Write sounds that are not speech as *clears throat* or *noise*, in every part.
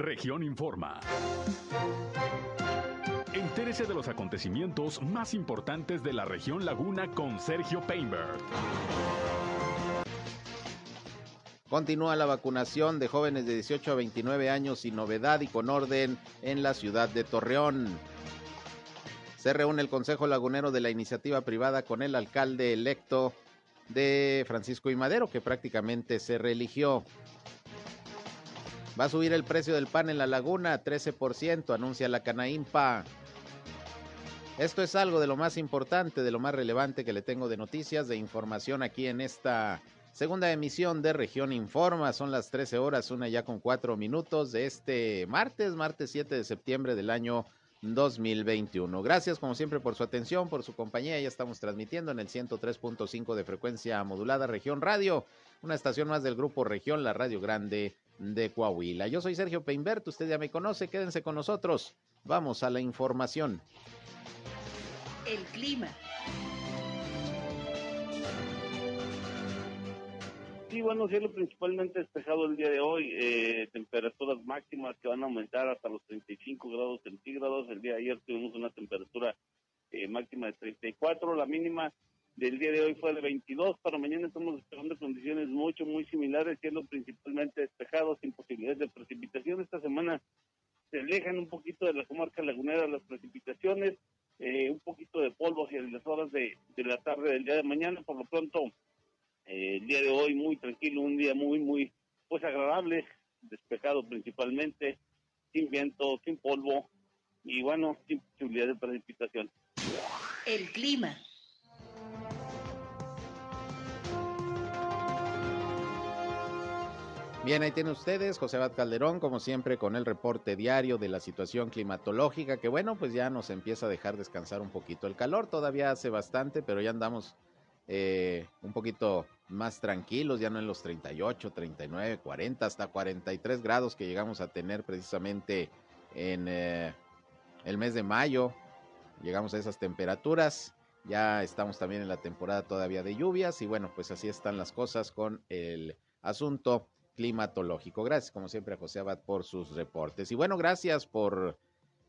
Región Informa. Entérese de los acontecimientos más importantes de la región Laguna con Sergio Painberg. Continúa la vacunación de jóvenes de 18 a 29 años sin novedad y con orden en la ciudad de Torreón. Se reúne el Consejo Lagunero de la iniciativa privada con el alcalde electo de Francisco y Madero, que prácticamente se reeligió. Va a subir el precio del pan en la laguna, 13%, anuncia la Canaimpa. Esto es algo de lo más importante, de lo más relevante que le tengo de noticias, de información aquí en esta segunda emisión de Región Informa. Son las 13 horas, una ya con cuatro minutos de este martes, martes 7 de septiembre del año 2021. Gracias como siempre por su atención, por su compañía. Ya estamos transmitiendo en el 103.5 de frecuencia modulada Región Radio, una estación más del grupo Región, la Radio Grande de Coahuila. Yo soy Sergio Peinbert, usted ya me conoce, quédense con nosotros. Vamos a la información. El clima. Sí, bueno, cielo principalmente despejado el día de hoy, eh, temperaturas máximas que van a aumentar hasta los 35 grados centígrados. El día de ayer tuvimos una temperatura eh, máxima de 34, la mínima del día de hoy fue de 22, para mañana estamos esperando condiciones mucho, muy similares, siendo principalmente despejados, sin posibilidades de precipitación. Esta semana se alejan un poquito de la comarca lagunera las precipitaciones, eh, un poquito de polvo hacia las horas de, la tarde del día de mañana. Por lo pronto, eh, el día de hoy muy tranquilo, un día muy, muy, pues agradable, despejado principalmente, sin viento, sin polvo y bueno, sin posibilidad de precipitación. El clima. Bien, ahí tienen ustedes, José Abad Calderón, como siempre, con el reporte diario de la situación climatológica, que bueno, pues ya nos empieza a dejar descansar un poquito el calor, todavía hace bastante, pero ya andamos eh, un poquito más tranquilos, ya no en los 38, 39, 40, hasta 43 grados que llegamos a tener precisamente en eh, el mes de mayo, llegamos a esas temperaturas. Ya estamos también en la temporada todavía de lluvias y bueno, pues así están las cosas con el asunto climatológico. Gracias, como siempre, a José Abad por sus reportes. Y bueno, gracias por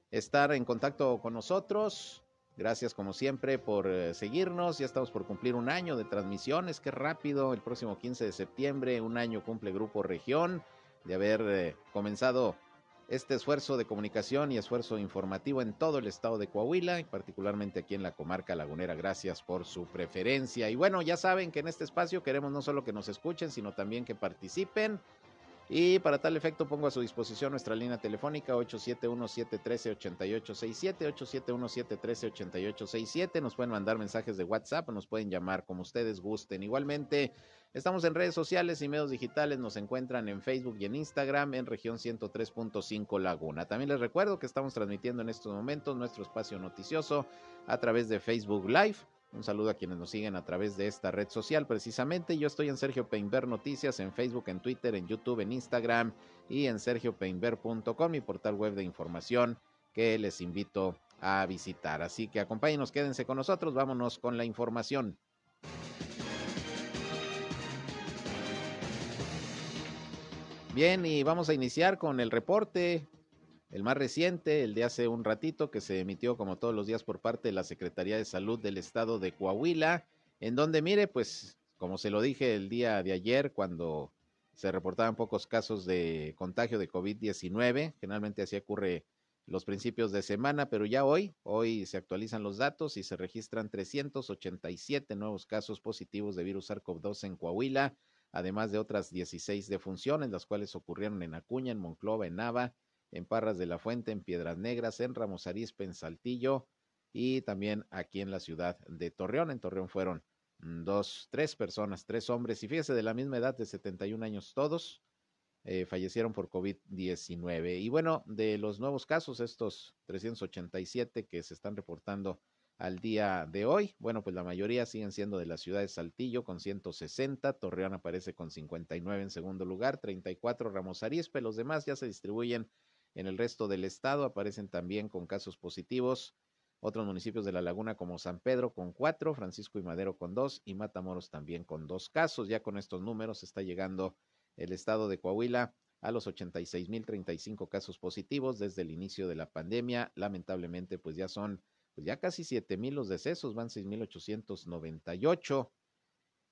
estar en contacto con nosotros. Gracias, como siempre, por eh, seguirnos. Ya estamos por cumplir un año de transmisiones. Qué rápido. El próximo 15 de septiembre, un año cumple Grupo Región de haber eh, comenzado este esfuerzo de comunicación y esfuerzo informativo en todo el estado de Coahuila y particularmente aquí en la comarca lagunera. Gracias por su preferencia. Y bueno, ya saben que en este espacio queremos no solo que nos escuchen, sino también que participen. Y para tal efecto pongo a su disposición nuestra línea telefónica 871-713-8867, 871-713-8867. Nos pueden mandar mensajes de WhatsApp, nos pueden llamar como ustedes gusten. Igualmente, estamos en redes sociales y medios digitales, nos encuentran en Facebook y en Instagram en región 103.5 Laguna. También les recuerdo que estamos transmitiendo en estos momentos nuestro espacio noticioso a través de Facebook Live un saludo a quienes nos siguen a través de esta red social precisamente. Yo estoy en Sergio Peinber Noticias, en Facebook, en Twitter, en YouTube, en Instagram y en sergiopeinber.com, mi portal web de información que les invito a visitar. Así que acompáñenos, quédense con nosotros, vámonos con la información. Bien, y vamos a iniciar con el reporte el más reciente, el de hace un ratito, que se emitió como todos los días por parte de la Secretaría de Salud del Estado de Coahuila, en donde, mire, pues, como se lo dije el día de ayer, cuando se reportaban pocos casos de contagio de COVID-19, generalmente así ocurre los principios de semana, pero ya hoy, hoy se actualizan los datos y se registran 387 nuevos casos positivos de virus SARS-CoV-2 en Coahuila, además de otras 16 defunciones, las cuales ocurrieron en Acuña, en Monclova, en Nava, en Parras de la Fuente, en Piedras Negras, en Ramos Arizpe, en Saltillo y también aquí en la ciudad de Torreón. En Torreón fueron mm, dos, tres personas, tres hombres y fíjese de la misma edad de 71 años todos. Eh, fallecieron por COVID-19. Y bueno, de los nuevos casos, estos 387 que se están reportando al día de hoy, bueno, pues la mayoría siguen siendo de la ciudad de Saltillo con 160, Torreón aparece con 59 en segundo lugar, 34 Ramos Arizpe, los demás ya se distribuyen en el resto del estado aparecen también con casos positivos otros municipios de la laguna como San Pedro con cuatro, Francisco y Madero con dos y Matamoros también con dos casos. Ya con estos números está llegando el estado de Coahuila a los 86.035 casos positivos desde el inicio de la pandemia. Lamentablemente, pues ya son pues ya casi 7.000 los decesos, van 6.898.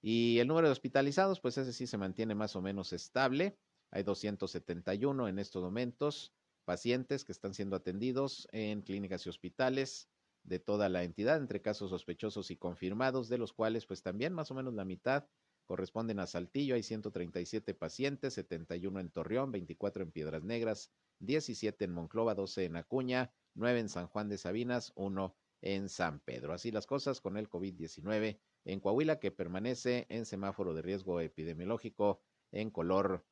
Y el número de hospitalizados, pues ese sí se mantiene más o menos estable. Hay 271 en estos momentos pacientes que están siendo atendidos en clínicas y hospitales de toda la entidad, entre casos sospechosos y confirmados, de los cuales pues también más o menos la mitad corresponden a Saltillo. Hay 137 pacientes, 71 en Torreón, 24 en Piedras Negras, 17 en Monclova, 12 en Acuña, 9 en San Juan de Sabinas, 1 en San Pedro. Así las cosas con el COVID-19 en Coahuila, que permanece en semáforo de riesgo epidemiológico en color,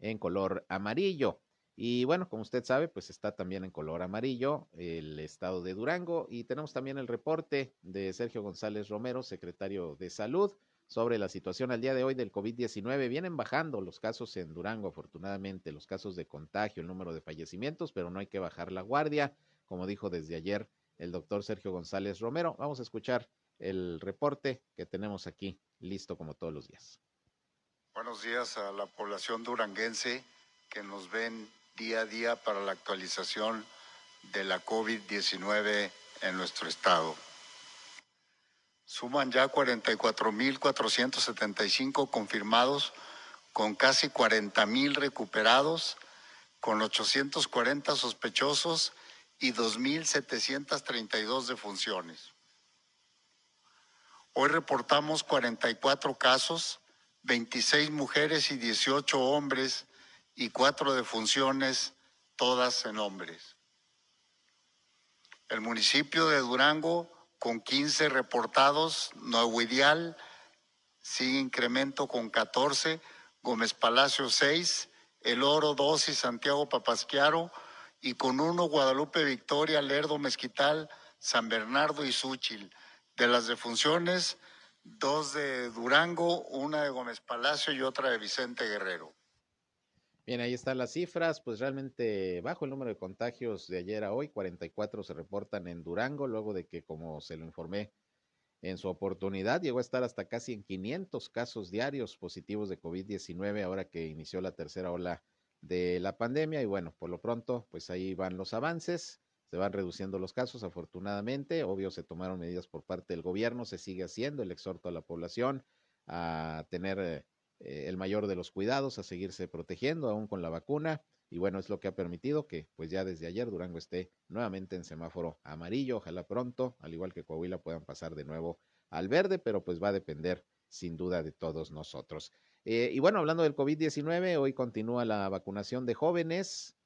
en color amarillo. Y bueno, como usted sabe, pues está también en color amarillo el estado de Durango y tenemos también el reporte de Sergio González Romero, secretario de Salud, sobre la situación al día de hoy del COVID-19. Vienen bajando los casos en Durango, afortunadamente, los casos de contagio, el número de fallecimientos, pero no hay que bajar la guardia, como dijo desde ayer el doctor Sergio González Romero. Vamos a escuchar el reporte que tenemos aquí, listo como todos los días. Buenos días a la población duranguense que nos ven día a día para la actualización de la COVID-19 en nuestro estado. Suman ya 44.475 confirmados, con casi 40.000 recuperados, con 840 sospechosos y 2.732 defunciones. Hoy reportamos 44 casos, 26 mujeres y 18 hombres y 4 defunciones, todas en hombres. El municipio de Durango con 15 reportados, Nuevo Ideal sigue incremento con 14, Gómez Palacio 6, El Oro 2 y Santiago Papasquiaro, y con uno Guadalupe Victoria, Lerdo Mezquital, San Bernardo y Súchil. De las defunciones, dos de Durango, una de Gómez Palacio y otra de Vicente Guerrero. Bien, ahí están las cifras, pues realmente bajo el número de contagios de ayer a hoy, 44 se reportan en Durango, luego de que, como se lo informé en su oportunidad, llegó a estar hasta casi en 500 casos diarios positivos de COVID-19 ahora que inició la tercera ola de la pandemia y bueno, por lo pronto, pues ahí van los avances, se van reduciendo los casos afortunadamente, obvio se tomaron medidas por parte del gobierno, se sigue haciendo el exhorto a la población a tener eh, el mayor de los cuidados, a seguirse protegiendo aún con la vacuna. Y bueno, es lo que ha permitido que pues ya desde ayer Durango esté nuevamente en semáforo amarillo. Ojalá pronto, al igual que Coahuila, puedan pasar de nuevo al verde, pero pues va a depender sin duda de todos nosotros. Eh, y bueno, hablando del COVID-19, hoy continúa la vacunación de jóvenes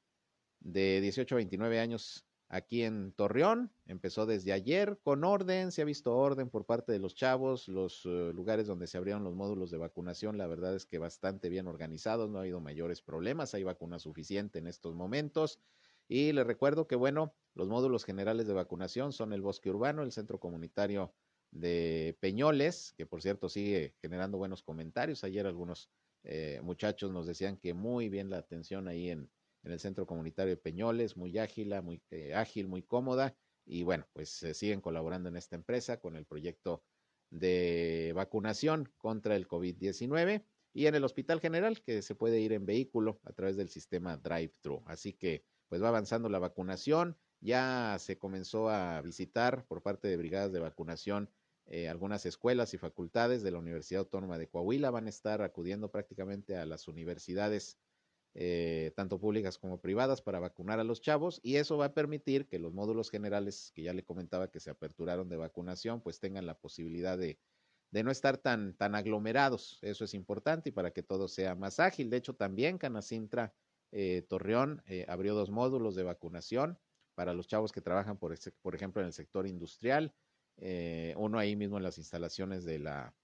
de 18 a 29 años aquí en Torreón. Empezó desde ayer con orden, se ha visto orden por parte de los chavos, los uh, lugares donde se abrieron los módulos de vacunación, la verdad es que bastante bien organizados, no ha habido mayores problemas, hay vacuna suficiente en estos momentos. Y les recuerdo que, bueno, los módulos generales de vacunación son el bosque urbano, el centro comunitario de Peñoles, que por cierto sigue generando buenos comentarios. Ayer algunos eh, muchachos nos decían que muy bien la atención ahí en, en el Centro Comunitario de Peñoles, muy ágil, muy eh, ágil, muy cómoda. Y bueno, pues siguen colaborando en esta empresa con el proyecto de vacunación contra el COVID-19 y en el Hospital General que se puede ir en vehículo a través del sistema drive-thru. Así que pues va avanzando la vacunación. Ya se comenzó a visitar por parte de brigadas de vacunación eh, algunas escuelas y facultades de la Universidad Autónoma de Coahuila. Van a estar acudiendo prácticamente a las universidades eh, tanto públicas como privadas, para vacunar a los chavos y eso va a permitir que los módulos generales que ya le comentaba que se aperturaron de vacunación, pues tengan la posibilidad de, de no estar tan, tan aglomerados. Eso es importante y para que todo sea más ágil. De hecho, también Canacintra eh, Torreón eh, abrió dos módulos de vacunación para los chavos que trabajan, por, por ejemplo, en el sector industrial. uno ahí mismo en las instalaciones de la,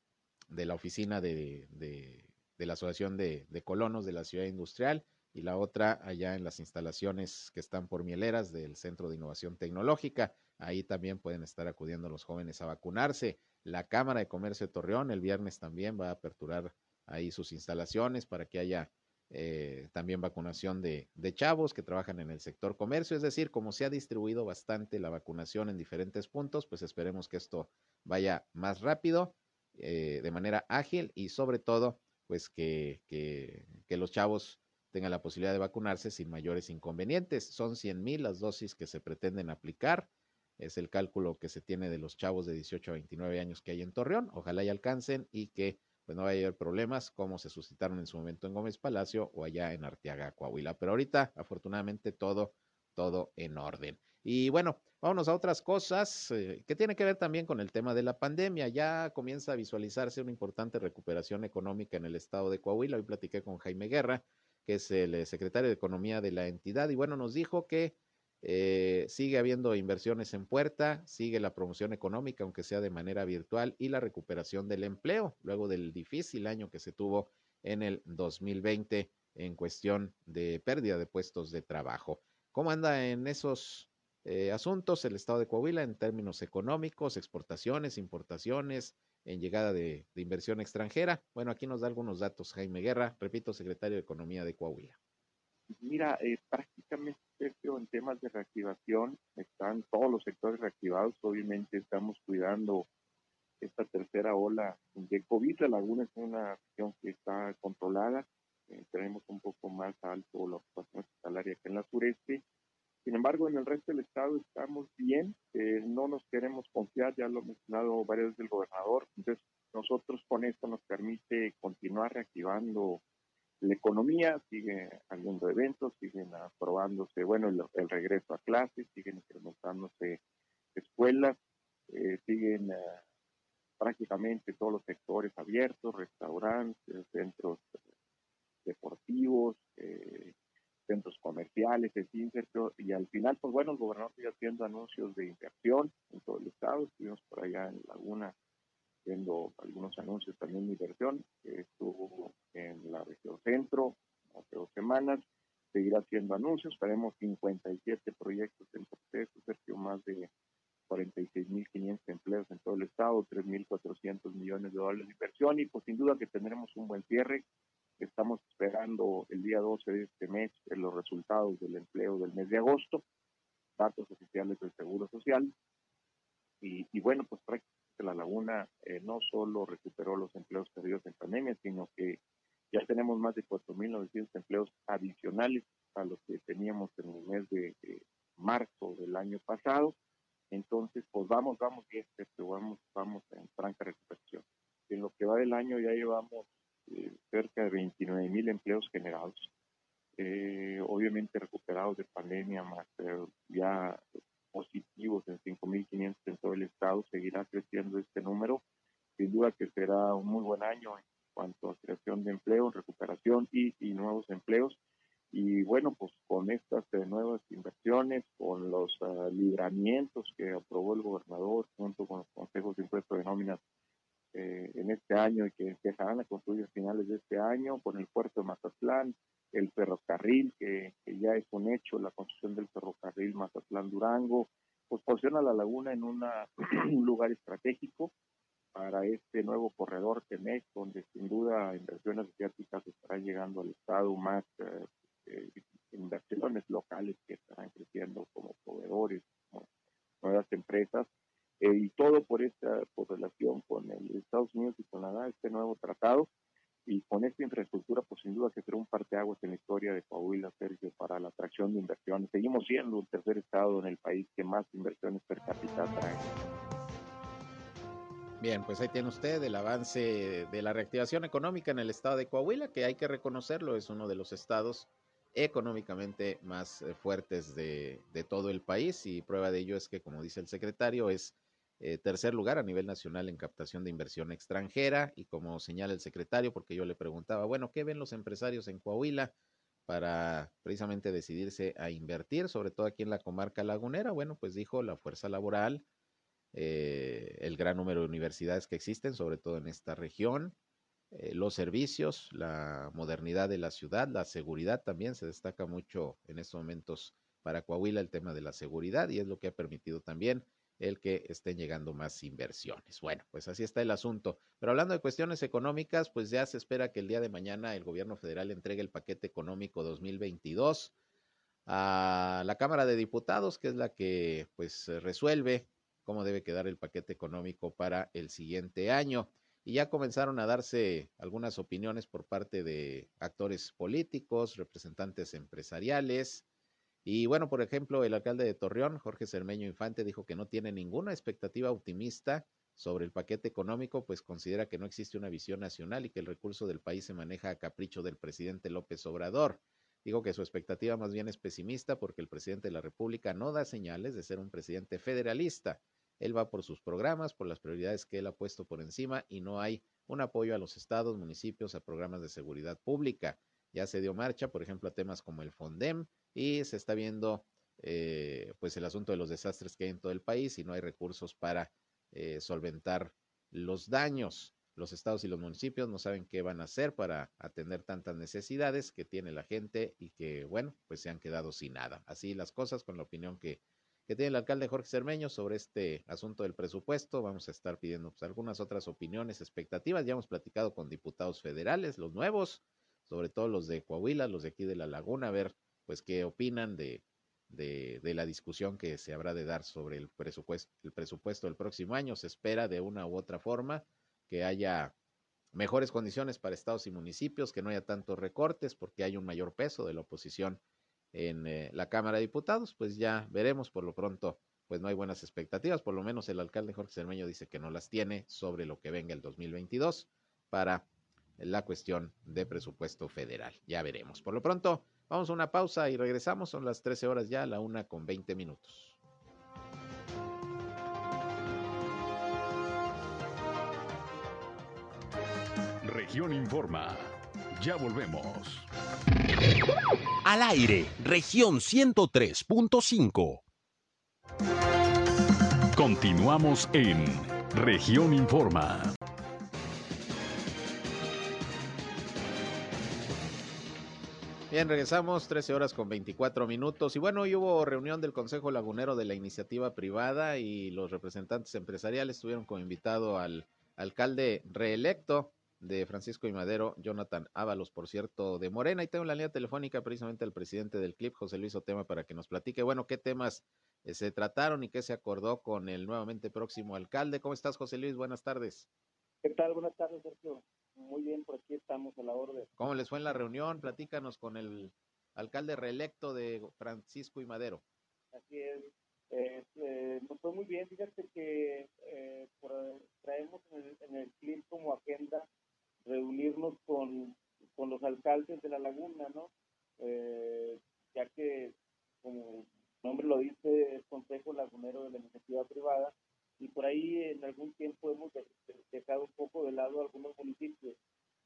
de la oficina de, de de la Asociación de, Colonos de la Ciudad Industrial y la otra allá en las instalaciones que están por Mieleras del Centro de Innovación Tecnológica. Ahí también pueden estar acudiendo los jóvenes a vacunarse. La Cámara de Comercio de Torreón el viernes también va a aperturar ahí sus instalaciones para que haya eh, también vacunación de, chavos que trabajan en el sector comercio. Es decir, como se ha distribuido bastante la vacunación en diferentes puntos, pues esperemos que esto vaya más rápido, eh, de manera ágil y sobre todo pues que, que, los chavos tengan la posibilidad de vacunarse sin mayores inconvenientes. Son 100 mil las dosis que se pretenden aplicar. Es el cálculo que se tiene de los chavos de 18 a 29 años que hay en Torreón. Ojalá y alcancen y que pues no vaya a haber problemas como se suscitaron en su momento en Gómez Palacio o allá en Arteaga, Coahuila. Pero ahorita, afortunadamente, todo, todo en orden. Y bueno, vámonos a otras cosas eh, que tiene que ver también con el tema de la pandemia. Ya comienza a visualizarse una importante recuperación económica en el estado de Coahuila. Hoy platiqué con Jaime Guerra, que es el eh, secretario de Economía de la entidad, y bueno, nos dijo que eh, sigue habiendo inversiones en puerta, sigue la promoción económica, aunque sea de manera virtual, y la recuperación del empleo, luego del difícil año que se tuvo en el 2020 en cuestión de pérdida de puestos de trabajo. ¿Cómo anda en esos eh, asuntos el estado de Coahuila en términos económicos, exportaciones, importaciones, en llegada de, inversión extranjera. Bueno, aquí nos da algunos datos Jaime Guerra, repito, secretario de Economía de Coahuila. Mira, eh, prácticamente en temas de reactivación están todos los sectores reactivados. Obviamente estamos cuidando esta tercera ola de COVID. La laguna es una región que está controlada. Eh, tenemos un poco más alto la ocupación hospitalaria que en la sureste sin embargo, en el resto del estado estamos bien, eh, no nos queremos confiar, ya lo ha mencionado varias veces el gobernador, entonces nosotros con esto nos permite continuar reactivando la economía, sigue habiendo eventos, siguen aprobándose, bueno, el, regreso a clases, siguen incrementándose escuelas, eh, siguen eh, prácticamente todos los sectores abiertos, restaurantes, centros deportivos, eh, centros comerciales, etc. Y al final, pues bueno, el gobernador sigue haciendo anuncios de inversión en todo el estado. Estuvimos por allá en Laguna haciendo algunos anuncios también de inversión. Estuvo en la región centro hace dos semanas. Seguirá haciendo anuncios. Tenemos 57 proyectos en proceso, cerca más de 46.500 empleos en todo el estado, 3.400 millones de dólares de inversión y pues sin duda que tendremos un buen cierre Estamos esperando el día 12 de este mes los resultados del empleo del mes de agosto, datos oficiales del Seguro Social. Y, bueno, pues prácticamente la laguna eh, no solo recuperó los empleos perdidos en pandemia, sino que ya tenemos más de 4.900 empleos adicionales a los que teníamos en el mes de, marzo del año pasado. Entonces, pues vamos, vamos vamos, vamos en franca recuperación. En lo que va del año ya llevamos eh, cerca de 29 mil empleos generados, eh, obviamente recuperados de pandemia, más eh, ya positivos en 5.500 en todo el estado, seguirá creciendo este número. Sin duda que será un muy buen año en cuanto a creación de empleo, recuperación y, y nuevos empleos. Y bueno, pues con estas nuevas inversiones, con los libramientos que aprobó el gobernador junto con los consejos de impuestos de nóminas eh, en este año y que empezarán a construir a finales de este año con el puerto de Mazatlán, el ferrocarril, que, ya es un hecho, la construcción del ferrocarril Mazatlán-Durango, pues posiciona la laguna en una, *clears throat* un lugar estratégico para este nuevo corredor TEMEC, donde sin duda inversiones asiáticas estarán llegando al Estado, más eh, eh, inversiones locales que estarán creciendo como proveedores, como nuevas empresas, eh, y todo por esta por relación con el Estados Unidos y Canadá, este nuevo tratado, y con esta infraestructura, pues sin duda que será un parteaguas en la historia de Coahuila, Sergio, para la atracción de inversiones. Seguimos siendo el tercer estado en el país que más inversiones per cápita trae. Bien, pues ahí tiene usted el avance de la reactivación económica en el estado de Coahuila, que hay que reconocerlo, es uno de los estados económicamente más eh, fuertes de, de todo el país y prueba de ello es que, como dice el secretario, es eh, tercer lugar a nivel nacional en captación de inversión extranjera y como señala el secretario, porque yo le preguntaba, bueno, ¿qué ven los empresarios en Coahuila para precisamente decidirse a invertir, sobre todo aquí en la comarca lagunera? Bueno, pues dijo la fuerza laboral, eh, el gran número de universidades que existen, sobre todo en esta región, eh, los servicios, la modernidad de la ciudad, la seguridad también se destaca mucho en estos momentos para Coahuila el tema de la seguridad y es lo que ha permitido también el que estén llegando más inversiones. Bueno, pues así está el asunto. Pero hablando de cuestiones económicas, pues ya se espera que el día de mañana el gobierno federal entregue el paquete económico 2022 a la Cámara de Diputados, que es la que pues resuelve cómo debe quedar el paquete económico para el siguiente año. y ya comenzaron a darse algunas opiniones por parte de actores políticos, representantes empresariales. Y bueno, por ejemplo, el alcalde de Torreón, Jorge Cermeño Infante, dijo que no tiene ninguna expectativa optimista sobre el paquete económico, pues considera que no existe una visión nacional y que el recurso del país se maneja a capricho del presidente López Obrador. Digo que su expectativa más bien es pesimista porque el presidente de la República no da señales de ser un presidente federalista. Él va por sus programas, por las prioridades que él ha puesto por encima y no hay un apoyo a los estados, municipios, a programas de seguridad pública. Ya se dio marcha, por ejemplo, a temas como el FONDEM y se está viendo eh, pues el asunto de los desastres que hay en todo el país y no hay recursos para eh, solventar los daños. Los estados y los municipios no saben qué van a hacer para atender tantas necesidades que tiene la gente y que, bueno, pues se han quedado sin nada. Así las cosas con la opinión que, que tiene el alcalde Jorge Cermeño sobre este asunto del presupuesto. Vamos a estar pidiendo pues, algunas otras opiniones, expectativas. Ya hemos platicado con diputados federales, los nuevos, sobre todo los de Coahuila, los de aquí de la Laguna, a ver pues qué opinan de, de, la discusión que se habrá de dar sobre el presupuesto, el presupuesto del próximo año. Se espera de una u otra forma que haya mejores condiciones para estados y municipios, que no haya tantos recortes, porque hay un mayor peso de la oposición en eh, la Cámara de Diputados, pues ya veremos por lo pronto, pues no hay buenas expectativas, por lo menos el alcalde Jorge Cermeño dice que no las tiene sobre lo que venga el 2022 para la cuestión de presupuesto federal. Ya veremos. Por lo pronto, vamos a una pausa y regresamos, son las 13 horas ya, la una con 20 minutos. Región Informa. Ya volvemos. Al aire, región 103.5. Continuamos en región Informa. Bien, regresamos, 13 horas con 24 minutos. Y bueno, hoy hubo reunión del Consejo Lagunero de la Iniciativa Privada y los representantes empresariales tuvieron como invitado al alcalde reelecto de Francisco y Madero, Jonathan Ábalos, por cierto, de Morena. Y tengo la línea telefónica precisamente al presidente del CLIP, José Luis Otema, para que nos platique, bueno, qué temas eh, se trataron y qué se acordó con el nuevamente próximo alcalde. ¿Cómo estás, José Luis? Buenas tardes. ¿Qué tal? Buenas tardes, Sergio. Muy bien, por aquí estamos a la orden. ¿Cómo les fue en la reunión? Platícanos con el alcalde reelecto de Francisco y Madero. Así es. Eh, eh, nos fue muy bien. Fíjate que eh, por, traemos en el, en el CLIP como agenda reunirnos con, con los alcaldes de la laguna, ¿no? Eh, ya que, como el nombre lo dice, es Consejo Lagunero de la Iniciativa Privada, y por ahí en algún tiempo hemos dejado un poco de lado algunos municipios,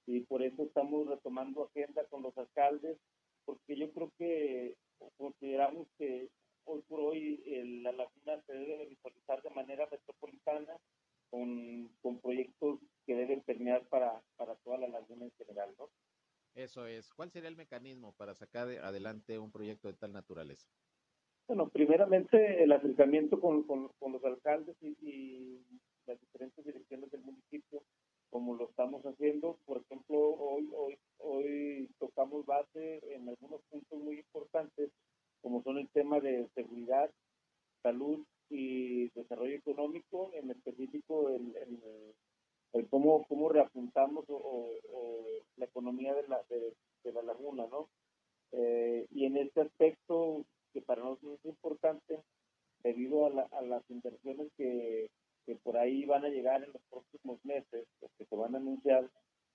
y por eso estamos retomando agenda con los alcaldes, porque yo creo que consideramos que hoy por hoy la laguna se debe visualizar de manera metropolitana con, con proyectos que deben permear para, para toda la laguna en general, ¿no? Eso es. ¿Cuál sería el mecanismo para sacar adelante un proyecto de tal naturaleza? Bueno, primeramente el acercamiento con, con, con los alcaldes y, y, las diferentes direcciones del municipio, como lo estamos haciendo. Por ejemplo, hoy, hoy, hoy tocamos base en algunos puntos muy importantes, como son el tema de seguridad, salud y desarrollo económico, en específico el, el, el cómo, cómo reapuntamos o, o, o, la economía de la, de, de la laguna, ¿no? Eh, y en este aspecto, que para nosotros es importante, debido a, la, las inversiones que, por ahí van a llegar en los próximos meses, que se van a anunciar,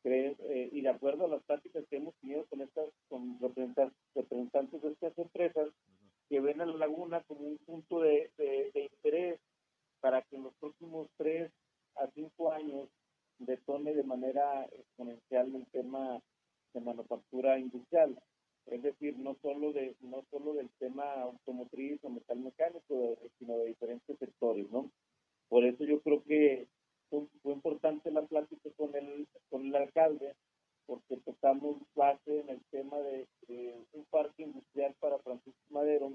eh, y de acuerdo a las prácticas que hemos tenido con estas con representantes, de estas empresas, que ven a la laguna como un punto de, de, de interés para que en los próximos tres a cinco años detone de manera exponencial el tema de manufactura industrial, es decir, no solo de no solo del tema automotriz o metal mecánico, sino de diferentes sectores, ¿no? Por eso yo creo que fue, importante la plática con el con el alcalde porque tocamos base en el tema de, de un parque industrial para Francisco Madero,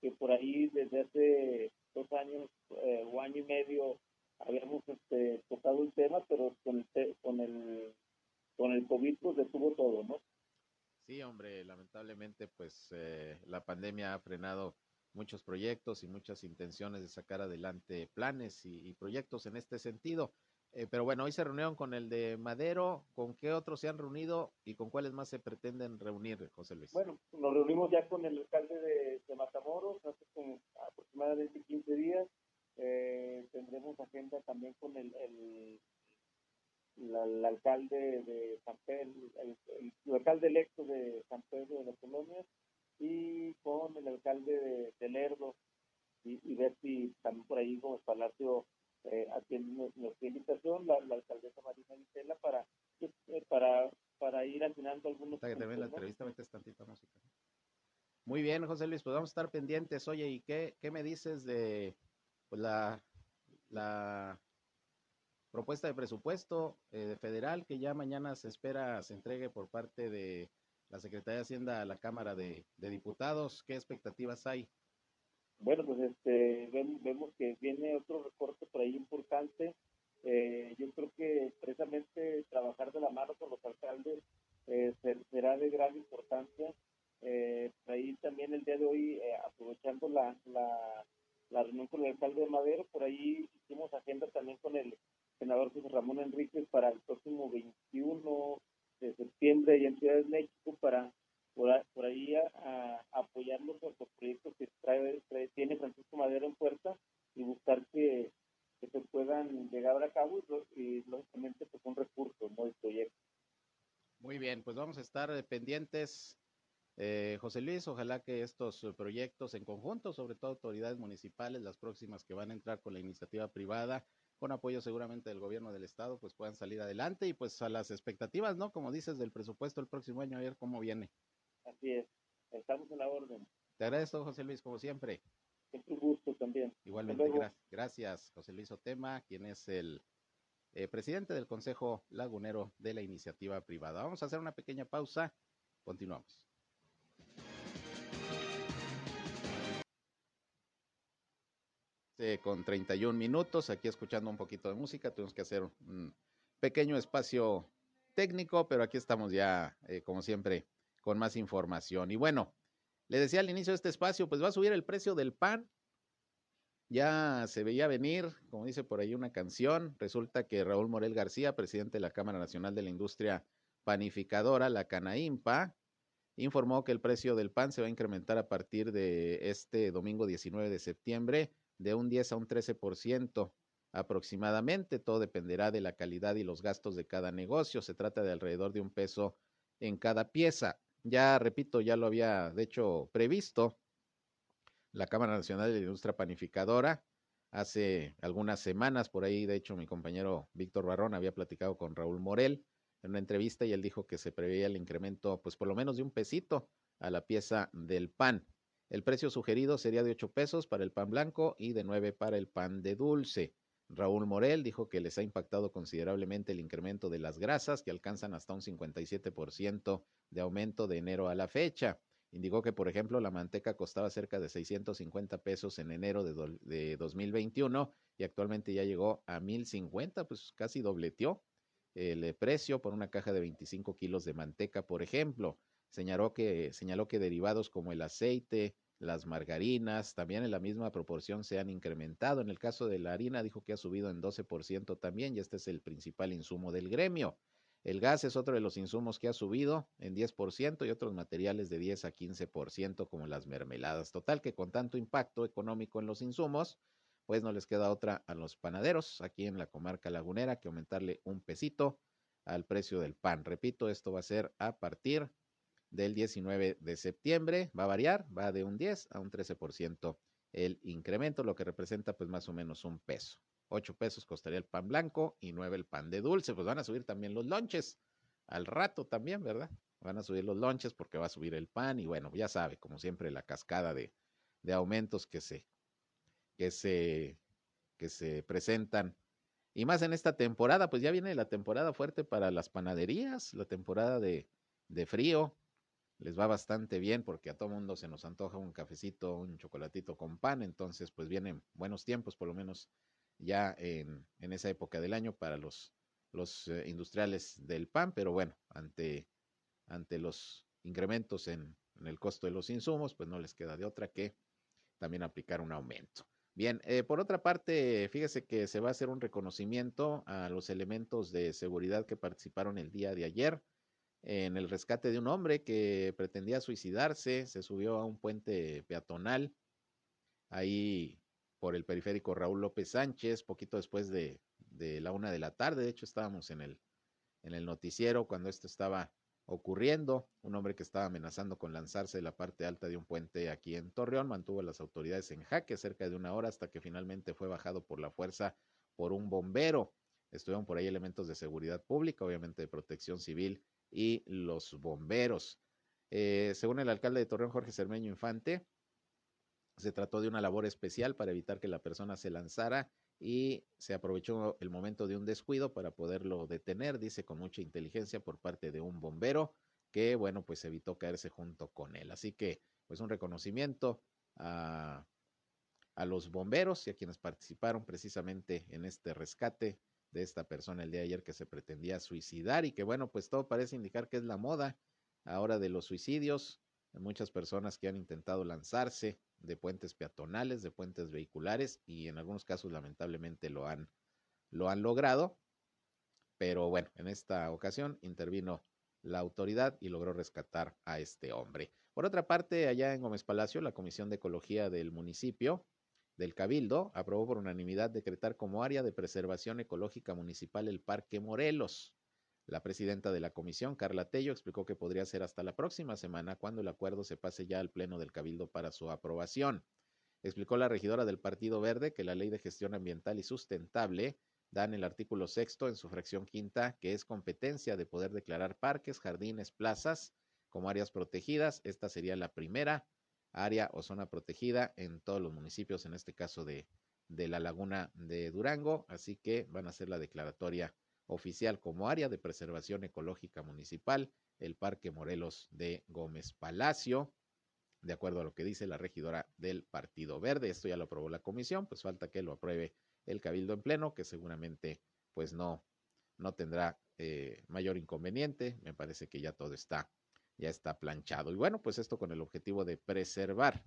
que por ahí desde hace dos años eh, o año y medio habíamos este, tocado el tema, pero con el, con el, con el COVID pues detuvo todo, ¿no? Sí, hombre, lamentablemente pues eh, la pandemia ha frenado muchos proyectos y muchas intenciones de sacar adelante planes y, proyectos en este sentido. Eh, pero bueno, hoy se reunieron con el de Madero. ¿Con qué otros se han reunido y con cuáles más se pretenden reunir, José Luis? Bueno, nos reunimos ya con el alcalde de, Matamoros hace aproximadamente 15 días. Eh, tendremos agenda también con el, la- el alcalde de San Pedro, el, el alcalde electo de San Pedro de las Colonias y con el alcalde de, de Lerdo y, y ver si también por ahí Gómez Palacio eh, atiende nu- nuestra invitación, la, la alcaldesa Marina Vitela, para, eh, para, para ir afinando algunos Hasta que termine la entrevista, metes tantita música. Muy bien, José Luis, pues vamos a estar pendientes. Oye, ¿y qué, qué me dices de pues, la, la propuesta de presupuesto eh, federal que ya mañana se espera se entregue por parte de la Secretaría de Hacienda a la Cámara de, Diputados? ¿Qué expectativas hay? Bueno, pues este, vemos que viene otro recorte por ahí importante. Eh, yo creo que precisamente trabajar de la mano con los alcaldes eh, ser- será de gran importancia. Eh, ahí también el día de hoy, eh, aprovechando la, la, la reunión con el alcalde de Madero, por ahí hicimos agenda también con el senador José Ramón Enríquez para el próximo 21 de septiembre allá en Ciudad de México para por, por ahí a, a apoyarlos en los proyectos que trae, trae- tiene Francisco Madero en puerta y buscar que, que se puedan llegar a cabo y, lógicamente pues un recurso, ¿no? El proyecto. Muy bien, pues vamos a estar eh, pendientes, eh, José Luis. Ojalá que estos proyectos en conjunto, sobre todo autoridades municipales, las próximas que van a entrar con la iniciativa privada, con apoyo seguramente del gobierno del estado, pues puedan salir adelante y pues a las expectativas, ¿no? Como dices, del presupuesto el próximo año, a ver cómo viene. Así es, estamos en la orden. Te agradezco, José Luis, como siempre. Es un gusto también. Igualmente, gra- gracias, José Luis Otema, quien es el eh, presidente del Consejo Lagunero de la Iniciativa Privada. Vamos a hacer una pequeña pausa. Continuamos. Eh, con 31 minutos, aquí escuchando un poquito de música, tuvimos que hacer un pequeño espacio técnico, pero aquí estamos ya, eh, como siempre, con más información. Y bueno, le decía al inicio de este espacio, pues va a subir el precio del pan. Ya se veía venir, como dice por ahí una canción, resulta que Raúl Morel García, presidente de la Cámara Nacional de la Industria Panificadora, la Canaimpa, informó que el precio del pan se va a incrementar a partir de este domingo 19 de septiembre de un 10 a un 13% aproximadamente. Todo dependerá de la calidad y los gastos de cada negocio. Se trata de alrededor de un peso en cada pieza. Ya repito, ya lo había de hecho previsto la Cámara Nacional de la Industria Panificadora hace algunas semanas. Por ahí, de hecho, mi compañero Víctor Barrón había platicado con Raúl Morel en una entrevista y él dijo que se preveía el incremento, pues por lo menos de un pesito a la pieza del pan. El precio sugerido sería de 8 pesos para el pan blanco y de 9 para el pan de dulce. Raúl Morel dijo que les ha impactado considerablemente el incremento de las grasas, que alcanzan hasta un 57% de aumento de enero a la fecha. Indicó que, por ejemplo, la manteca costaba cerca de 650 pesos en enero de, do- de 2021 y actualmente ya llegó a 1050, pues casi dobleteó el precio por una caja de 25 kilos de manteca, por ejemplo. Señaló que, señaló que derivados como el aceite, las margarinas, también en la misma proporción se han incrementado. En el caso de la harina, dijo que ha subido en 12% también y este es el principal insumo del gremio. El gas es otro de los insumos que ha subido en 10% y otros materiales de 10 a 15% como las mermeladas. Total que con tanto impacto económico en los insumos, pues no les queda otra a los panaderos aquí en la comarca lagunera que aumentarle un pesito al precio del pan. Repito, esto va a ser a partir del 19 de septiembre. Va a variar, va de un 10 a un 13% el incremento, lo que representa pues más o menos un peso. 8 pesos costaría el pan blanco y 9 el pan de dulce. Pues van a subir también los lonches. Al rato también, ¿verdad? Van a subir los lonches porque va a subir el pan y bueno, ya sabe, como siempre, la cascada de, de aumentos que se, que se, que se presentan. Y más en esta temporada, pues ya viene la temporada fuerte para las panaderías, la temporada de, de frío. Les va bastante bien porque a todo mundo se nos antoja un cafecito, un chocolatito con pan. Entonces, pues vienen buenos tiempos, por lo menos ya en, en esa época del año para los, los eh, industriales del pan. Pero bueno, ante, ante los incrementos en, en el costo de los insumos, pues no les queda de otra que también aplicar un aumento. Bien, eh, por otra parte, fíjese que se va a hacer un reconocimiento a los elementos de seguridad que participaron el día de ayer en el rescate de un hombre que pretendía suicidarse, se subió a un puente peatonal ahí por el periférico Raúl López Sánchez, poquito después de, la una de la tarde, de hecho estábamos en el noticiero cuando esto estaba ocurriendo. Un hombre que estaba amenazando con lanzarse de la parte alta de un puente aquí en Torreón mantuvo a las autoridades en jaque cerca de una hora hasta que finalmente fue bajado por la fuerza por un bombero. Estuvieron por ahí elementos de seguridad pública, obviamente de protección civil y los bomberos. Eh, según el alcalde de Torreón, Jorge Cermeño Infante, se trató de una labor especial para evitar que la persona se lanzara y se aprovechó el momento de un descuido para poderlo detener, dice con mucha inteligencia por parte de un bombero que, bueno, pues evitó caerse junto con él. Así que, pues un reconocimiento a, a los bomberos y a quienes participaron precisamente en este rescate de esta persona el día de ayer que se pretendía suicidar y que, bueno, pues todo parece indicar que es la moda ahora de los suicidios. Muchas personas que han intentado lanzarse de puentes peatonales, de puentes vehiculares y en algunos casos lamentablemente lo han, lo han logrado. Pero bueno, en esta ocasión intervino la autoridad y logró rescatar a este hombre. Por otra parte, allá en Gómez Palacio, la Comisión de Ecología del municipio del Cabildo aprobó por unanimidad decretar como área de preservación ecológica municipal el Parque Morelos. La presidenta de la comisión, Carla Tello, explicó que podría ser hasta la próxima semana cuando el acuerdo se pase ya al Pleno del Cabildo para su aprobación. Explicó la regidora del Partido Verde que la Ley de Gestión Ambiental y Sustentable da en el artículo sexto, en su fracción quinta, que es competencia de poder declarar parques, jardines, plazas como áreas protegidas. Esta sería la primera área o zona protegida en todos los municipios, en este caso de, de la laguna de Durango. Así que van a hacer la declaratoria oficial como área de preservación ecológica municipal, el Parque Morelos de Gómez Palacio, de acuerdo a lo que dice la regidora del Partido Verde. Esto ya lo aprobó la comisión, pues falta que lo apruebe el Cabildo en pleno, que seguramente pues no, no tendrá eh, mayor inconveniente. Me parece que ya todo está, ya está planchado. Y bueno, pues esto con el objetivo de preservar,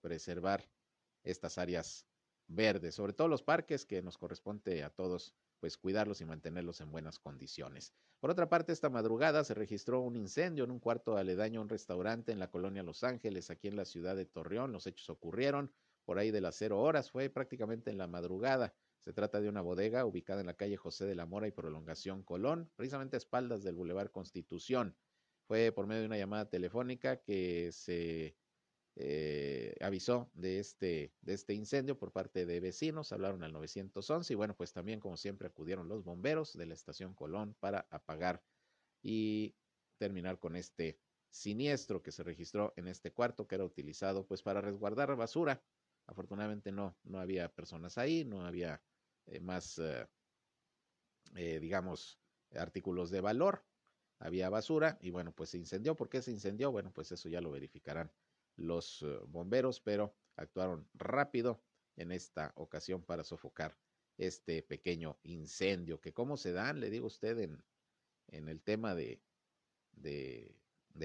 preservar estas áreas verdes, sobre todo los parques que nos corresponde a todos pues cuidarlos y mantenerlos en buenas condiciones. Por otra parte, esta madrugada se registró un incendio en un cuarto aledaño a un restaurante en la colonia Los Ángeles, aquí en la ciudad de Torreón. Los hechos ocurrieron por ahí de las cero horas, fue prácticamente en la madrugada. Se trata de una bodega ubicada en la calle José de la Mora y Prolongación Colón, precisamente a espaldas del Boulevard Constitución. Fue por medio de una llamada telefónica que se eh, avisó de este, de este incendio por parte de vecinos, hablaron al 911 y bueno, pues también como siempre acudieron los bomberos de la estación Colón para apagar y terminar con este siniestro que se registró en este cuarto que era utilizado pues para resguardar basura. Afortunadamente no, no había personas ahí, no había eh, más, eh, eh, digamos, artículos de valor, había basura y bueno, pues se incendió. ¿Por qué se incendió? Bueno, pues eso ya lo verificarán los eh, bomberos, pero actuaron rápido en esta ocasión para sofocar este pequeño incendio, que cómo se dan, le digo a usted, en, en el tema de, de,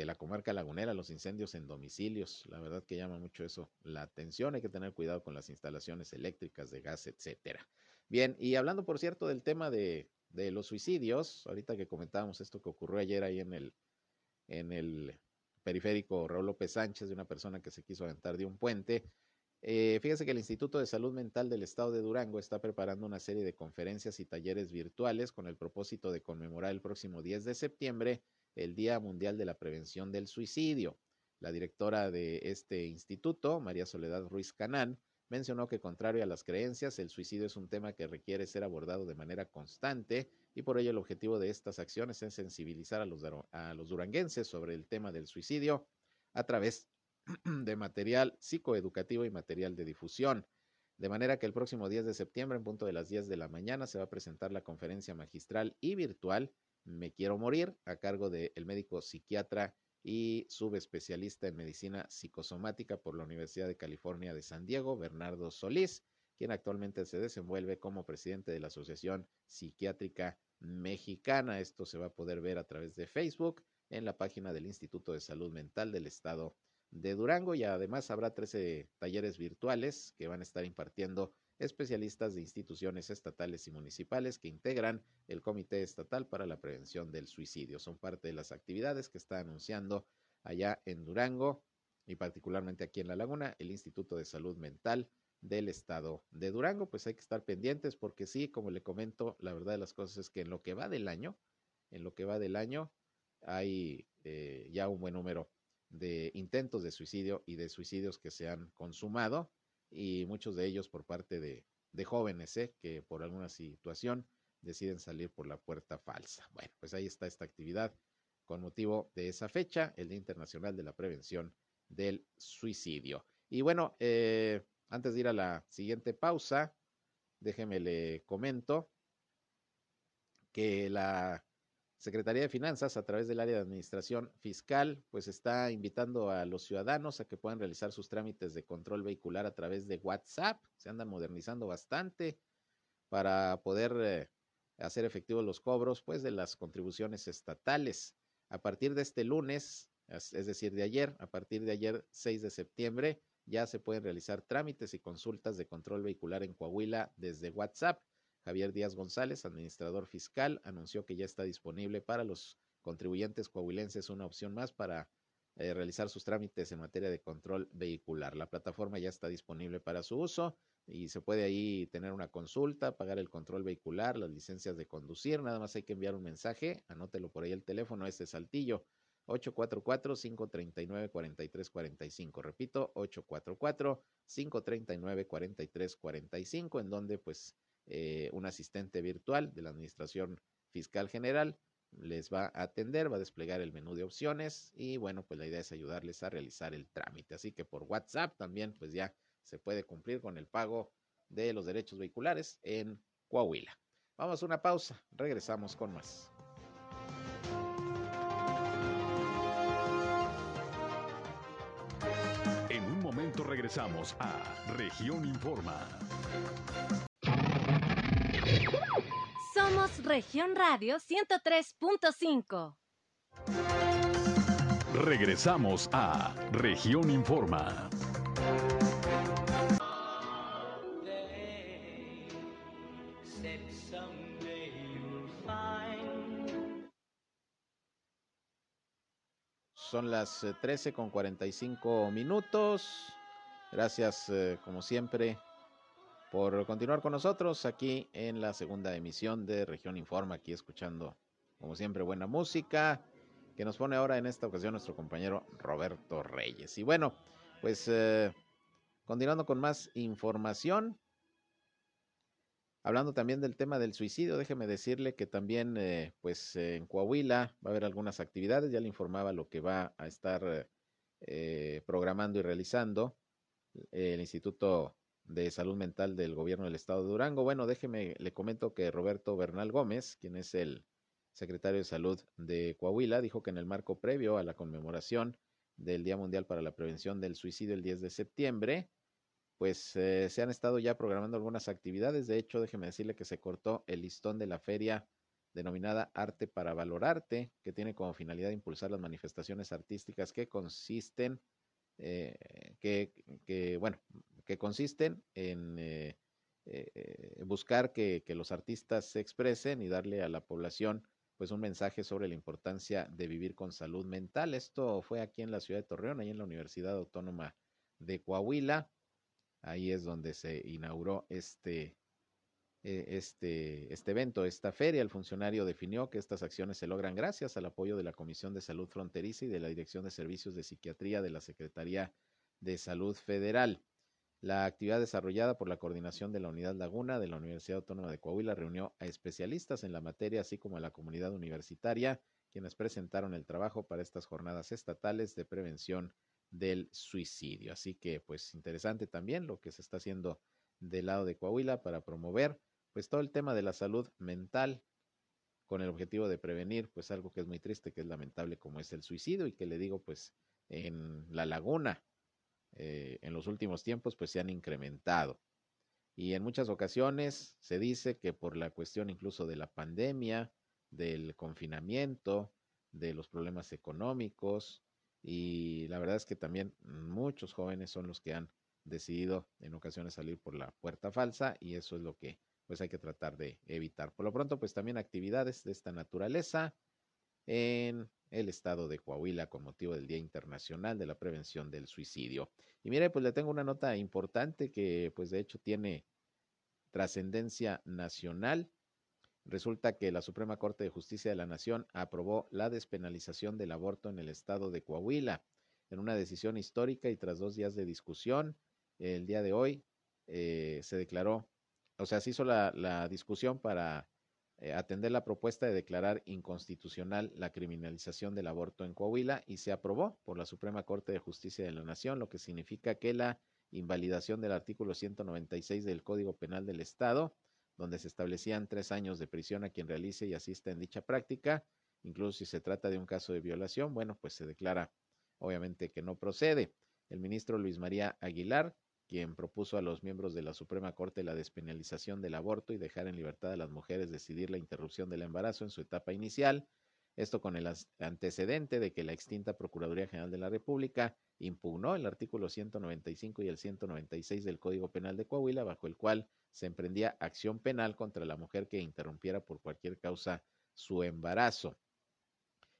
la comarca lagunera, los incendios en domicilios, la verdad que llama mucho eso la atención, hay que tener cuidado con las instalaciones eléctricas de gas, etcétera. Bien, y hablando por cierto del tema de, de los suicidios, ahorita que comentábamos esto que ocurrió ayer ahí en el, en el periférico Raúl López Sánchez, de una persona que se quiso aventar de un puente. Eh, fíjese que el Instituto de Salud Mental del Estado de Durango está preparando una serie de conferencias y talleres virtuales con el propósito de conmemorar el próximo 10 de septiembre el Día Mundial de la Prevención del Suicidio. La directora de este instituto, María Soledad Ruiz Canán, mencionó que contrario a las creencias, el suicidio es un tema que requiere ser abordado de manera constante y por ello el objetivo de estas acciones es sensibilizar a los, a los duranguenses sobre el tema del suicidio a través *clears throat* de material psicoeducativo y material de difusión. De manera que el próximo 10 de septiembre, en punto de las 10 de la mañana, se va a presentar la conferencia magistral y virtual Me Quiero Morir, a cargo del médico psiquiatra y subespecialista en medicina psicosomática por la Universidad de California de San Diego, Bernardo Solís, quien actualmente se desenvuelve como presidente de la Asociación Psiquiátrica mexicana. Esto se va a poder ver a través de Facebook en la página del Instituto de Salud Mental del Estado de Durango y además habrá 13 talleres virtuales que van a estar impartiendo especialistas de instituciones estatales y municipales que integran el Comité Estatal para la Prevención del Suicidio. Son parte de las actividades que está anunciando allá en Durango y particularmente aquí en La Laguna el Instituto de Salud Mental del estado de Durango. Pues hay que estar pendientes porque sí, como le comento, la verdad de las cosas es que en lo que va del año, en lo que va del año, hay eh, ya un buen número de intentos de suicidio y de suicidios que se han consumado y muchos de ellos por parte de, jóvenes ¿eh? que por alguna situación deciden salir por la puerta falsa. Bueno, pues ahí está esta actividad con motivo de esa fecha, el Día Internacional de la Prevención del Suicidio. Y bueno, eh, antes de ir a la siguiente pausa, déjeme le comento que la Secretaría de Finanzas, a través del área de administración fiscal, pues está invitando a los ciudadanos a que puedan realizar sus trámites de control vehicular a través de WhatsApp. Se andan modernizando bastante para poder eh, hacer efectivos los cobros, pues, de las contribuciones estatales. A partir de este lunes, es decir, de ayer, a partir de ayer 6 de septiembre, ya se pueden realizar trámites y consultas de control vehicular en Coahuila desde WhatsApp. Javier Díaz González, administrador fiscal, anunció que ya está disponible para los contribuyentes coahuilenses una opción más para eh, realizar sus trámites en materia de control vehicular. La plataforma ya está disponible para su uso y se puede ahí tener una consulta, pagar el control vehicular, las licencias de conducir. Nada más hay que enviar un mensaje, anótelo por ahí el teléfono, este Saltillo. 844-539-4345. Repito, 844-539-4345, en donde pues eh, un asistente virtual de la Administración Fiscal General les va a atender, va a desplegar el menú de opciones y bueno, pues la idea es ayudarles a realizar el trámite. Así que por WhatsApp también pues ya se puede cumplir con el pago de los derechos vehiculares en Coahuila. Vamos a una pausa, regresamos con más. Momento regresamos a Región Informa. Somos Región Radio 103.5. Regresamos a Región Informa. Son las 13 eh, con 45 minutos. Gracias, eh, como siempre, por continuar con nosotros aquí en la segunda emisión de Región Informa, aquí escuchando, como siempre, buena música, que nos pone ahora en esta ocasión nuestro compañero Roberto Reyes. Y bueno, pues eh, continuando con más información, hablando también del tema del suicidio, déjeme decirle que también, eh, pues en Coahuila va a haber algunas actividades, ya le informaba lo que va a estar eh, programando y realizando el Instituto de Salud Mental del Gobierno del Estado de Durango. Bueno, déjeme, le comento que Roberto Bernal Gómez, quien es el secretario de Salud de Coahuila, dijo que en el marco previo a la conmemoración del Día Mundial para la Prevención del Suicidio el 10 de septiembre, pues eh, se han estado ya programando algunas actividades. De hecho, déjeme decirle que se cortó el listón de la feria denominada Arte para Valorarte, que tiene como finalidad impulsar las manifestaciones artísticas que consisten, eh, que, bueno, que consisten en eh, eh, buscar que, los artistas se expresen y darle a la población pues un mensaje sobre la importancia de vivir con salud mental. Esto fue aquí en la ciudad de Torreón, ahí en la Universidad Autónoma de Coahuila. Ahí es donde se inauguró este, eh, este, este evento, esta feria. El funcionario definió que estas acciones se logran gracias al apoyo de la Comisión de Salud Fronteriza y de la Dirección de Servicios de Psiquiatría de la Secretaría de Salud Federal. La actividad desarrollada por la coordinación de la Unidad Laguna de la Universidad Autónoma de Coahuila reunió a especialistas en la materia, así como a la comunidad universitaria, quienes presentaron el trabajo para estas jornadas estatales de prevención del suicidio. Así que, pues, interesante también lo que se está haciendo del lado de Coahuila para promover, pues, todo el tema de la salud mental con el objetivo de prevenir, pues, algo que es muy triste, que es lamentable como es el suicidio y que le digo, pues, en la laguna eh, en los últimos tiempos pues se han incrementado. Y en muchas ocasiones se dice que por la cuestión incluso de la pandemia, del confinamiento, de los problemas económicos y la verdad es que también muchos jóvenes son los que han decidido en ocasiones salir por la puerta falsa y eso es lo que pues hay que tratar de evitar. Por lo pronto, pues también actividades de esta naturaleza en el estado de Coahuila con motivo del Día Internacional de la Prevención del Suicidio. Y mire, pues le tengo una nota importante que pues de hecho tiene trascendencia nacional. Resulta que la Suprema Corte de Justicia de la Nación aprobó la despenalización del aborto en el estado de Coahuila. En una decisión histórica y tras dos días de discusión, el día de hoy eh, se declaró, o sea, se hizo la, la discusión para eh, atender la propuesta de declarar inconstitucional la criminalización del aborto en Coahuila y se aprobó por la Suprema Corte de Justicia de la Nación, lo que significa que la invalidación del artículo 196 del Código Penal del Estado, donde se establecían tres años de prisión a quien realice y asista en dicha práctica, incluso si se trata de un caso de violación, bueno, pues se declara obviamente que no procede. El ministro Luis María Aguilar quien propuso a los miembros de la Suprema Corte la despenalización del aborto y dejar en libertad a las mujeres decidir la interrupción del embarazo en su etapa inicial, esto con el antecedente de que la extinta Procuraduría General de la República impugnó el artículo 195 y el 196 del Código Penal de Coahuila, bajo el cual se emprendía acción penal contra la mujer que interrumpiera por cualquier causa su embarazo.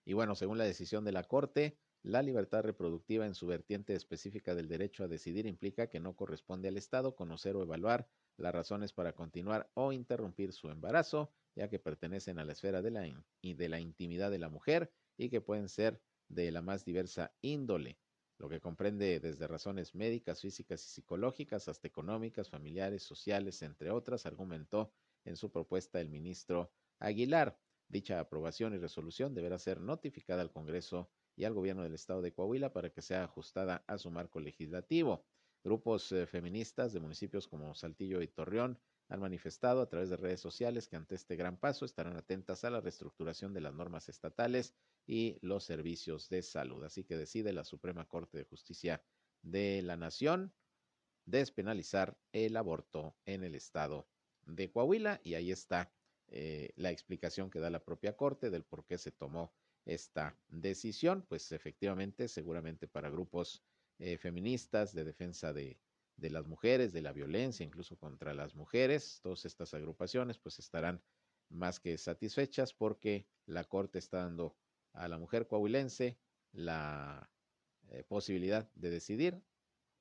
Y bueno, según la decisión de la Corte, la libertad reproductiva en su vertiente específica del derecho a decidir implica que no corresponde al Estado conocer o evaluar las razones para continuar o interrumpir su embarazo, ya que pertenecen a la esfera de la, de la intimidad de la mujer y que pueden ser de la más diversa índole, lo que comprende desde razones médicas, físicas y psicológicas hasta económicas, familiares, sociales, entre otras, argumentó en su propuesta el ministro Aguilar. Dicha aprobación y resolución deberá ser notificada al Congreso y al gobierno del estado de Coahuila para que sea ajustada a su marco legislativo. Grupos eh, feministas de municipios como Saltillo y Torreón han manifestado a través de redes sociales que ante este gran paso estarán atentas a la reestructuración de las normas estatales y los servicios de salud. Así que decide la Suprema Corte de Justicia de la Nación despenalizar el aborto en el estado de Coahuila y ahí está eh, la explicación que da la propia Corte del por qué se tomó esta decisión, pues efectivamente, seguramente para grupos eh, feministas de defensa de, de las mujeres, de la violencia, incluso contra las mujeres, todas estas agrupaciones pues estarán más que satisfechas porque la Corte está dando a la mujer coahuilense la eh, posibilidad de decidir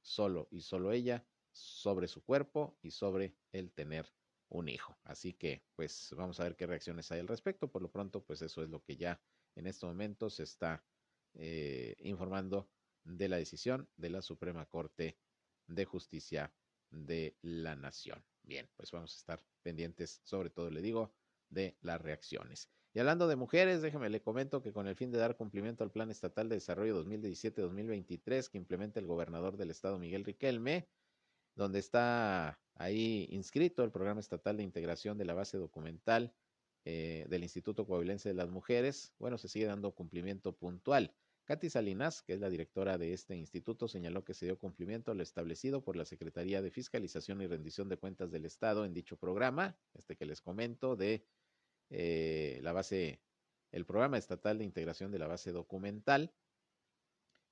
solo y solo ella sobre su cuerpo y sobre el tener un hijo. Así que pues vamos a ver qué reacciones hay al respecto. Por lo pronto pues eso es lo que ya en este momento se está eh, informando de la decisión de la Suprema Corte de Justicia de la Nación. Bien, pues vamos a estar pendientes, sobre todo le digo, de las reacciones. Y hablando de mujeres, déjeme le comento que con el fin de dar cumplimiento al Plan Estatal de Desarrollo 2017-2023 que implementa el gobernador del estado Miguel Riquelme, donde está ahí inscrito el Programa Estatal de Integración de la Base Documental eh, del Instituto Coahuilense de las Mujeres, bueno, se sigue dando cumplimiento puntual. Katy Salinas, que es la directora de este instituto, señaló que se dio cumplimiento a lo establecido por la Secretaría de Fiscalización y Rendición de Cuentas del Estado en dicho programa, este que les comento, de eh, la base, el programa estatal de integración de la base documental.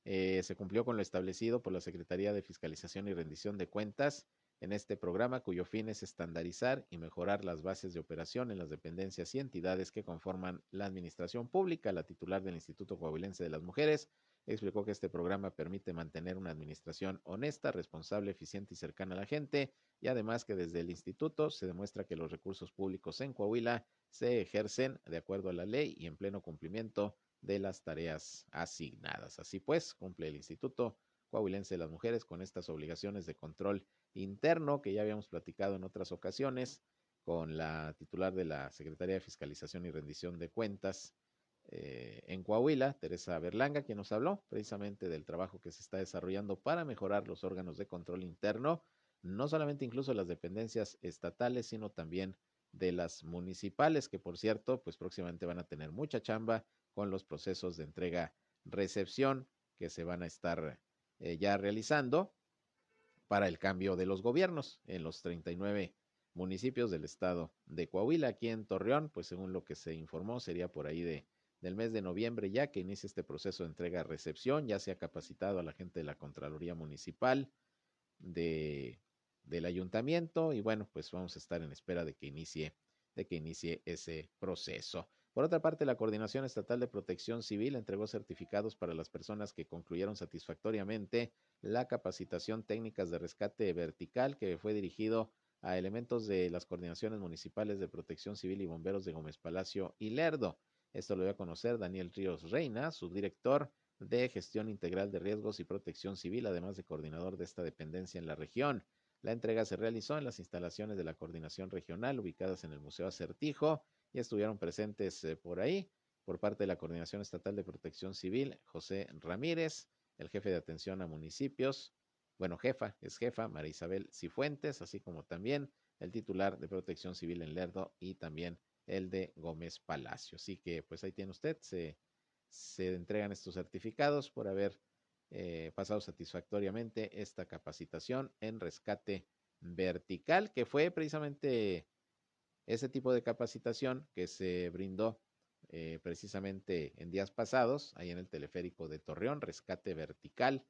Eh, se cumplió con lo establecido por la Secretaría de Fiscalización y Rendición de Cuentas en este programa cuyo fin es estandarizar y mejorar las bases de operación en las dependencias y entidades que conforman la administración pública. La titular del Instituto Coahuilense de las Mujeres explicó que este programa permite mantener una administración honesta, responsable, eficiente y cercana a la gente y además que desde el instituto se demuestra que los recursos públicos en Coahuila se ejercen de acuerdo a la ley y en pleno cumplimiento de las tareas asignadas. Así pues, cumple el Instituto Coahuilense de las Mujeres con estas obligaciones de control interno que ya habíamos platicado en otras ocasiones con la titular de la Secretaría de Fiscalización y Rendición de Cuentas eh, en Coahuila, Teresa Berlanga, quien nos habló precisamente del trabajo que se está desarrollando para mejorar los órganos de control interno, no solamente incluso las dependencias estatales, sino también de las municipales, que por cierto, pues próximamente van a tener mucha chamba con los procesos de entrega-recepción que se van a estar eh, ya realizando para el cambio de los gobiernos en los 39 municipios del estado de Coahuila. Aquí en Torreón, pues según lo que se informó, sería por ahí de del mes de noviembre ya que inicia este proceso de entrega-recepción. Ya se ha capacitado a la gente de la Contraloría Municipal de, del Ayuntamiento y bueno, pues vamos a estar en espera de que inicie, de que inicie ese proceso. Por otra parte, la Coordinación Estatal de Protección Civil entregó certificados para las personas que concluyeron satisfactoriamente la capacitación técnicas de rescate vertical que fue dirigido a elementos de las coordinaciones municipales de protección civil y bomberos de Gómez Palacio y Lerdo. Esto lo dio a conocer Daniel Ríos Reina, subdirector de Gestión Integral de Riesgos y Protección Civil, además de coordinador de esta dependencia en la región. La entrega se realizó en las instalaciones de la Coordinación Regional ubicadas en el Museo Acertijo y estuvieron presentes eh, por ahí, por parte de la Coordinación Estatal de Protección Civil, José Ramírez, el jefe de atención a municipios, bueno, jefa, es jefa, María Isabel Cifuentes, así como también el titular de Protección Civil en Lerdo y también el de Gómez Palacio. Así que pues ahí tiene usted, se, se entregan estos certificados por haber eh, pasado satisfactoriamente esta capacitación en rescate vertical, que fue precisamente ese tipo de capacitación que se brindó eh, precisamente en días pasados, ahí en el teleférico de Torreón, rescate vertical,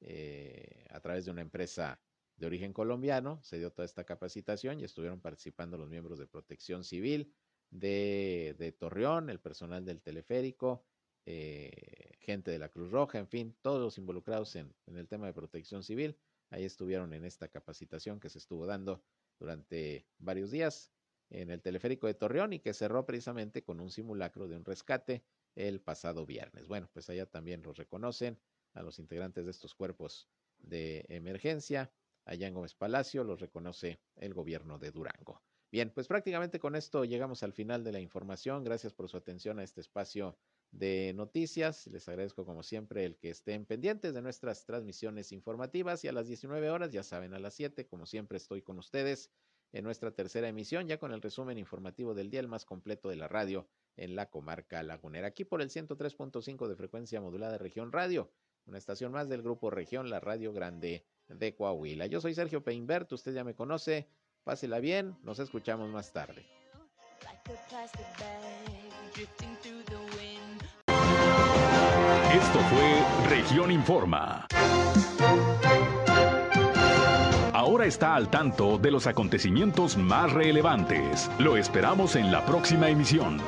eh, a través de una empresa de origen colombiano, se dio toda esta capacitación y estuvieron participando los miembros de protección civil, de, Torreón, el personal del teleférico, eh, gente de la Cruz Roja, en fin, todos los involucrados en, el tema de protección civil, ahí estuvieron en esta capacitación que se estuvo dando durante varios días en el teleférico de Torreón y que cerró precisamente con un simulacro de un rescate el pasado viernes. Bueno, pues allá también los reconocen a los integrantes de estos cuerpos de emergencia. Allá en Gómez Palacio los reconoce el gobierno de Durango. Bien, pues prácticamente con esto llegamos al final de la información. Gracias por su atención a este espacio de noticias. Les agradezco como siempre el que estén pendientes de nuestras transmisiones informativas y a las 19 horas, ya saben, a las 7, como siempre estoy con ustedes en nuestra tercera emisión, ya con el resumen informativo del día, el más completo de la radio en la comarca lagunera. Aquí por el 103.5 de frecuencia modulada región radio, una estación más del grupo región, la radio grande de Coahuila. Yo soy Sergio Peinbert, usted ya me conoce. Pásela bien, nos escuchamos más tarde. Esto fue Región Informa. Ahora está al tanto de los acontecimientos más relevantes. Lo esperamos en la próxima emisión.